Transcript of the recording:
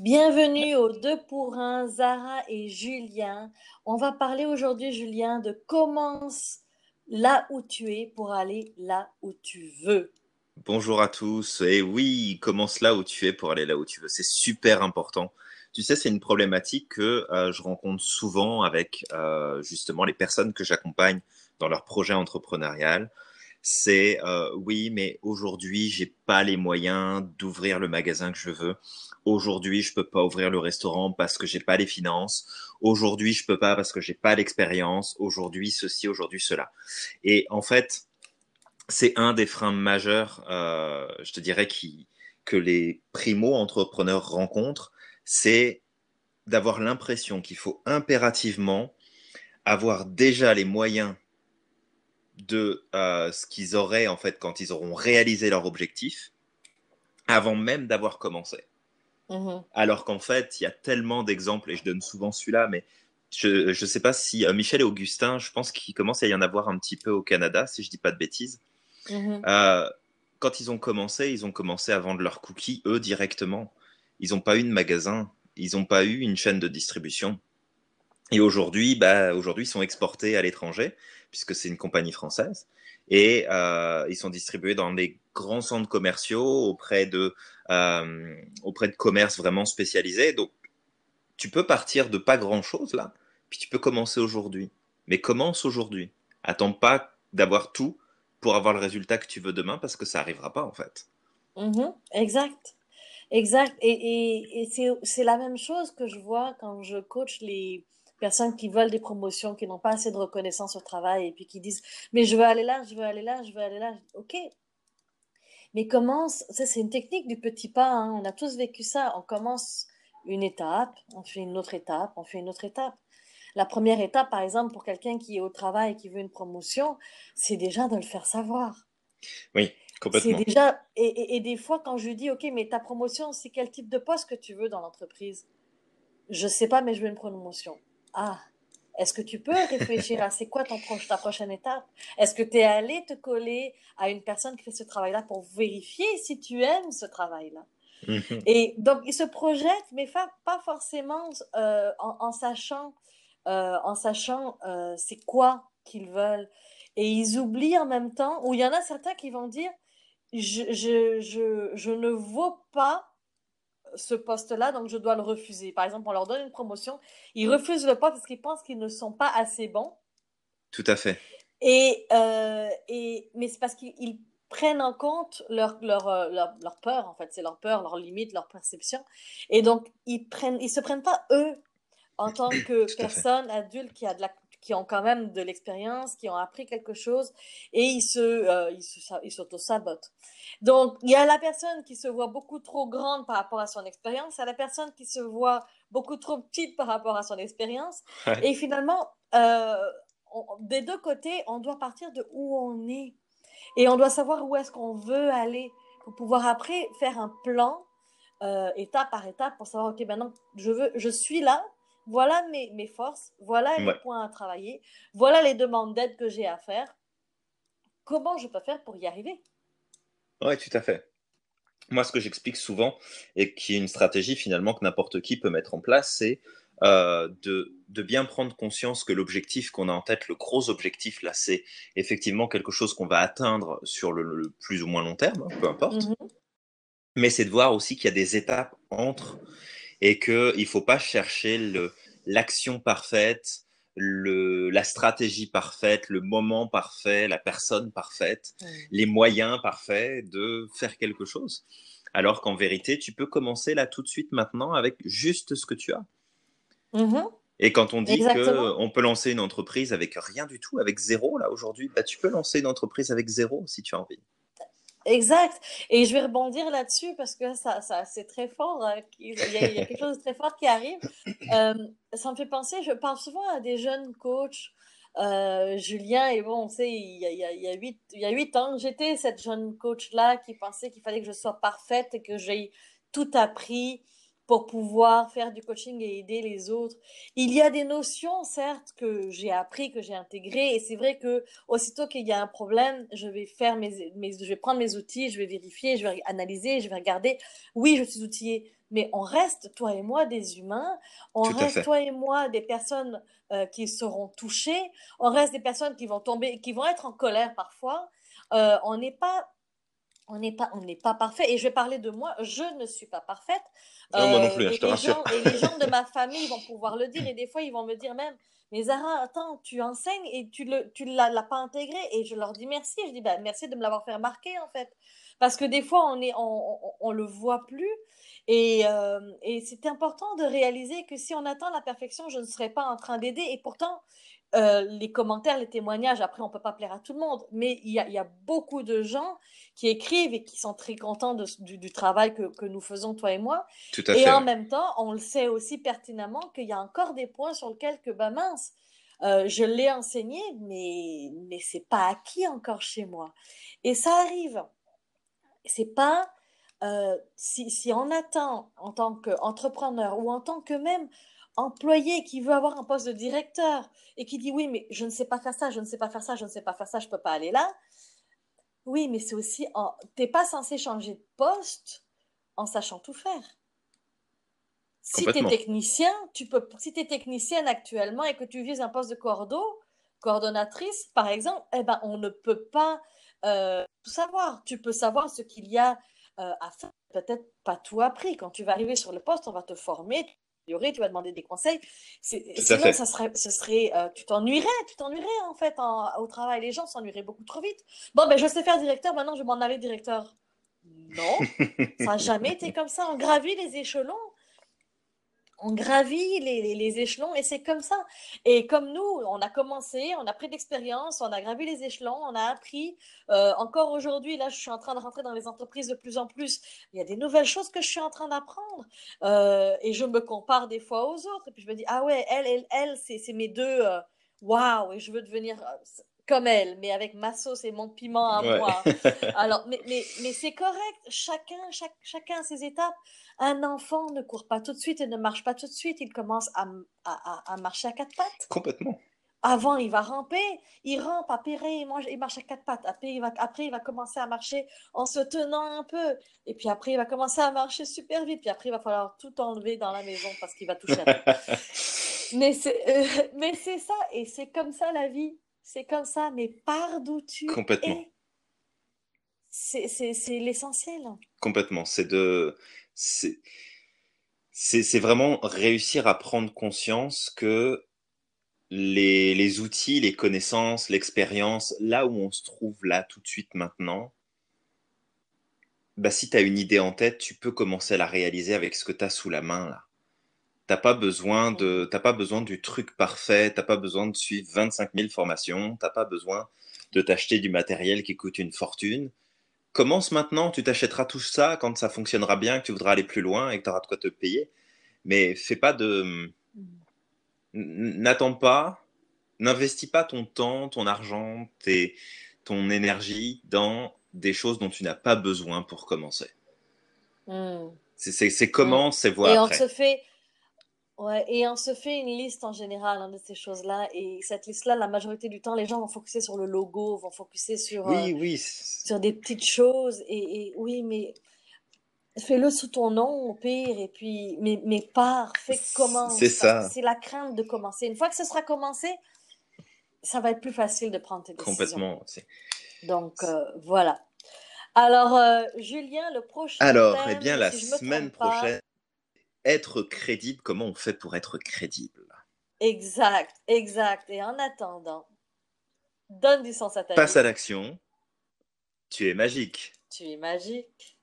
Bienvenue aux deux pour un, Zara et Julien. On va parler aujourd'hui, Julien, de commence là où tu es pour aller là où tu veux. Bonjour à tous. Et oui, commence là où tu es pour aller là où tu veux. C'est super important. Tu sais, c'est une problématique que euh, je rencontre souvent avec euh, justement les personnes que j'accompagne dans leur projet entrepreneurial. C'est euh, oui, mais aujourd'hui, j'ai pas les moyens d'ouvrir le magasin que je veux. Aujourd'hui, je peux pas ouvrir le restaurant parce que j'ai pas les finances. Aujourd'hui, je peux pas parce que j'ai pas l'expérience. Aujourd'hui, ceci, aujourd'hui, cela. Et en fait, c'est un des freins majeurs, euh, je te dirais, qui, que les primo-entrepreneurs rencontrent, c'est d'avoir l'impression qu'il faut impérativement avoir déjà les moyens de euh, ce qu'ils auraient en fait quand ils auront réalisé leur objectif avant même d'avoir commencé. Mmh Alors qu'en fait, il y a tellement d'exemples, et je donne souvent celui-là, mais je ne sais pas si euh, Michel et Augustin, je pense qu'il commence à y en avoir un petit peu au Canada, si je dis pas de bêtises. Mmh euh, quand ils ont commencé, ils ont commencé à vendre leurs cookies, eux, directement. Ils n'ont pas eu de magasin, ils n'ont pas eu une chaîne de distribution. Et aujourd'hui, bah, aujourd'hui, ils sont exportés à l'étranger, puisque c'est une compagnie française. Et euh, ils sont distribués dans des grands centres commerciaux auprès de, euh, auprès de commerces vraiment spécialisés. Donc, tu peux partir de pas grand-chose là, puis tu peux commencer aujourd'hui. Mais commence aujourd'hui. Attends pas d'avoir tout pour avoir le résultat que tu veux demain, parce que ça n'arrivera pas en fait. Mhm, exact. Exact. Et, et, et c'est la même chose que je vois quand je coach les, personnes qui veulent des promotions, qui n'ont pas assez de reconnaissance au travail et puis qui disent Mais je veux aller là, je veux aller là, je veux aller là. Ok. Mais commence, c'est une technique du petit pas, hein. on a tous vécu ça. On commence une étape, on fait une autre étape, on fait une autre étape. La première étape, par exemple, pour quelqu'un qui est au travail et qui veut une promotion, c'est déjà de le faire savoir. Oui, complètement. Déjà, et, et, des fois, quand je lui dis, OK, mais ta promotion, c'est quel type de poste que tu veux dans l'entreprise? Je ne sais pas, mais je veux une promotion. Ah, est-ce que tu peux réfléchir à c'est quoi ton ta prochaine étape? Est-ce que tu es allé te coller à une personne qui fait ce travail-là pour vérifier si tu aimes ce travail-là? Mhm. Et donc, ils se projettent, mais pas forcément euh, en, sachant, euh, en sachant euh, c'est quoi qu'ils veulent. Et ils oublient en même temps, ou il y en a certains qui vont dire, je, je, je, je ne vaux pas ce poste-là, donc je dois le refuser. Par exemple, on leur donne une promotion, ils refusent le poste parce qu'ils pensent qu'ils ne sont pas assez bons. Tout à fait. Et, euh, et mais c'est parce qu'ils prennent en compte leur, leur, euh, leur, leur peur, en fait. C'est leur peur, leur limite, leur perception. Et donc, ils prennent, ils se prennent pas eux en tant que personne adulte qui a de la qui ont quand même de l'expérience, qui ont appris quelque chose et ils se, euh, ils s'auto-sabotent. Donc, il y a la personne qui se voit beaucoup trop grande par rapport à son expérience, il y a la personne qui se voit beaucoup trop petite par rapport à son expérience. Et finalement, euh, des deux côtés, on doit partir de où on est et on doit savoir où est-ce qu'on veut aller pour pouvoir après faire un plan euh, étape par étape pour savoir, OK, maintenant, je, veux, je suis là, voilà mes, mes forces, voilà les points à travailler, voilà les demandes d'aide que j'ai à faire. Comment je peux faire pour y arriver? Oui, tout à fait. Moi, ce que j'explique souvent, et qui est une stratégie finalement que n'importe qui peut mettre en place, c'est euh, de, de, bien prendre conscience que l'objectif qu'on a en tête, le gros objectif, là, c'est effectivement quelque chose qu'on va atteindre sur le, plus ou moins long terme, hein, peu importe. Mm-hmm. Mais c'est de voir aussi qu'il y a des étapes entre et qu'il ne faut pas chercher l'action parfaite, le, la stratégie parfaite, le moment parfait, la personne parfaite, les moyens parfaits de faire quelque chose. Alors qu'en vérité, tu peux commencer là tout de suite maintenant avec juste ce que tu as. Mm-hmm. Et quand on dit qu'on peut lancer une entreprise avec rien du tout, avec zéro là aujourd'hui, bah, tu peux lancer une entreprise avec zéro si tu as envie. Exact. Et je vais rebondir là-dessus parce que ça, ça c'est très fort. Hein, il, y a, quelque chose de très fort qui arrive. Euh, ça me fait penser, je parle souvent à des jeunes coachs. Euh, Julien, et bon, on sait, il y a, il y a, huit, il y a huit ans, j'étais cette jeune coach-là qui pensait qu'il fallait que je sois parfaite et que j'ai tout appris pour pouvoir faire du coaching et aider les autres. Il y a des notions, certes, que j'ai appris, que j'ai intégrées, et c'est vrai que aussitôt qu'il y a un problème, je vais faire mes, mes, je vais prendre mes outils, je vais vérifier, je vais analyser, je vais regarder. Oui, je suis outillée, mais on reste, toi et moi, des humains. On reste, toi et moi, des personnes euh, qui seront touchées. On reste des personnes qui vont tomber, qui vont être en colère parfois. Euh, on n'est pas on n'est pas, on n'est pas parfait. Et je vais parler de moi. Je ne suis pas parfaite. Non, moi non plus, hein, je te rassure. et les gens de ma famille vont pouvoir le dire. Et des fois, ils vont me dire même, mais Zara, attends, tu enseignes et tu ne tu l'as pas intégré. Et je leur dis merci. Je dis, bah, merci de me l'avoir fait remarquer, en fait. Parce que des fois, on est, on, on, le voit plus. Et, euh, et c'est important de réaliser que si on attend la perfection, je ne serai pas en train d'aider. Et pourtant, euh, les commentaires, les témoignages, après, on peut pas plaire à tout le monde, mais il y a, y a, beaucoup de gens qui écrivent et qui sont très contents de, du, du, travail que, que, nous faisons, toi et moi. Tout à et fait. en même temps, on le sait aussi pertinemment qu'il y a encore des points sur lesquels que, ben mince, euh, je l'ai enseigné, mais, mais c'est pas acquis encore chez moi. Et ça arrive. C'est pas euh, si, si on attend en tant qu'entrepreneur ou en tant que même employé qui veut avoir un poste de directeur et qui dit oui, mais je ne sais pas faire ça, je ne sais pas faire ça, je ne sais pas faire ça, je ne peux pas aller là. Oui, mais c'est aussi, en... tu n'es pas censé changer de poste en sachant tout faire. Si tu es technicien, tu peux, si tu es technicienne actuellement et que tu vises un poste de cordeau, coordonnatrice, par exemple, eh ben, on ne peut pas euh, tout savoir. Tu peux savoir ce qu'il y a euh, à faire, peut-être pas tout appris. Quand tu vas arriver sur le poste, on va te former, tu vas demander des conseils. Sinon, ça serait, ce serait, euh, tu t'ennuierais, tu t'ennuierais en fait en, au travail. Les gens s'ennuieraient beaucoup trop vite. Bon, ben je sais faire directeur, maintenant je vais m'en aller directeur. Non, ça n'a jamais été comme ça. On gravit les échelons on gravit les, échelons et c'est comme ça. Et comme nous, on a commencé, on a pris d'expérience, on a gravi les échelons, on a appris. Euh, encore aujourd'hui, là, je suis en train de rentrer dans les entreprises de plus en plus. Il y a des nouvelles choses que je suis en train d'apprendre. Euh, et je me compare des fois aux autres. Et puis je me dis, ah ouais, elle, elle, elle, c'est mes deux. Euh, waouh, et je veux devenir comme elle, mais avec ma sauce et mon piment à ouais. moi. Alors, mais, mais, mais c'est correct. Chacun, chaque, chacun a ses étapes. Un enfant ne court pas tout de suite et ne marche pas tout de suite. Il commence à, à, à marcher à quatre pattes. Complètement. Avant, il va ramper, il rampe, après, il, mange, il marche à quatre pattes. Après il, va, après, il va commencer à marcher en se tenant un peu. Et puis après, il va commencer à marcher super vite. Puis après, il va falloir tout enlever dans la maison parce qu'il va toucher à tout. mais c'est euh, mais c'est ça, et c'est comme ça la vie. C'est comme ça, mais par d'où tu Complètement. es. C'est l'essentiel. Complètement. C'est de. C'est vraiment réussir à prendre conscience que les, les outils, les connaissances, l'expérience, là où on se trouve là tout de suite maintenant, bah, si tu as une idée en tête, tu peux commencer à la réaliser avec ce que tu as sous la main là. T'as pas besoin de, t'as pas besoin du truc parfait, t'as pas besoin de suivre 25 000 formations, t'as pas besoin de t'acheter du matériel qui coûte une fortune. Commence maintenant, tu t'achèteras tout ça quand ça fonctionnera bien, que tu voudras aller plus loin et que tu auras de quoi te payer. Mais fais pas de, n'attends pas, n'investis pas ton temps, ton argent, tes, ton énergie dans des choses dont tu n'as pas besoin pour commencer. Mm. C'est comment, Mm. c'est voir Et après. on se fait, ouais, et on se fait une liste en général hein, de ces choses-là. Et cette liste-là, la majorité du temps, les gens vont focuser sur le logo, vont focuser sur, euh, Oui, oui, c'est- sur des petites choses. Et, et oui, mais fais-le sous ton nom au pire. Et puis, mais, mais pars, fais commence. c'est ça, c'est la crainte de commencer. Une fois que ce sera commencé, ça va être plus facile de prendre tes décisions. complètement. Donc, euh, voilà. Alors, euh, Julien, le prochain Alors, eh bien, la si semaine pas, prochaine, être crédible, comment on fait pour être crédible? exact, exact. Et en attendant, donne du sens à ta Passe vie. à l'action, tu es magique. Tu es magique.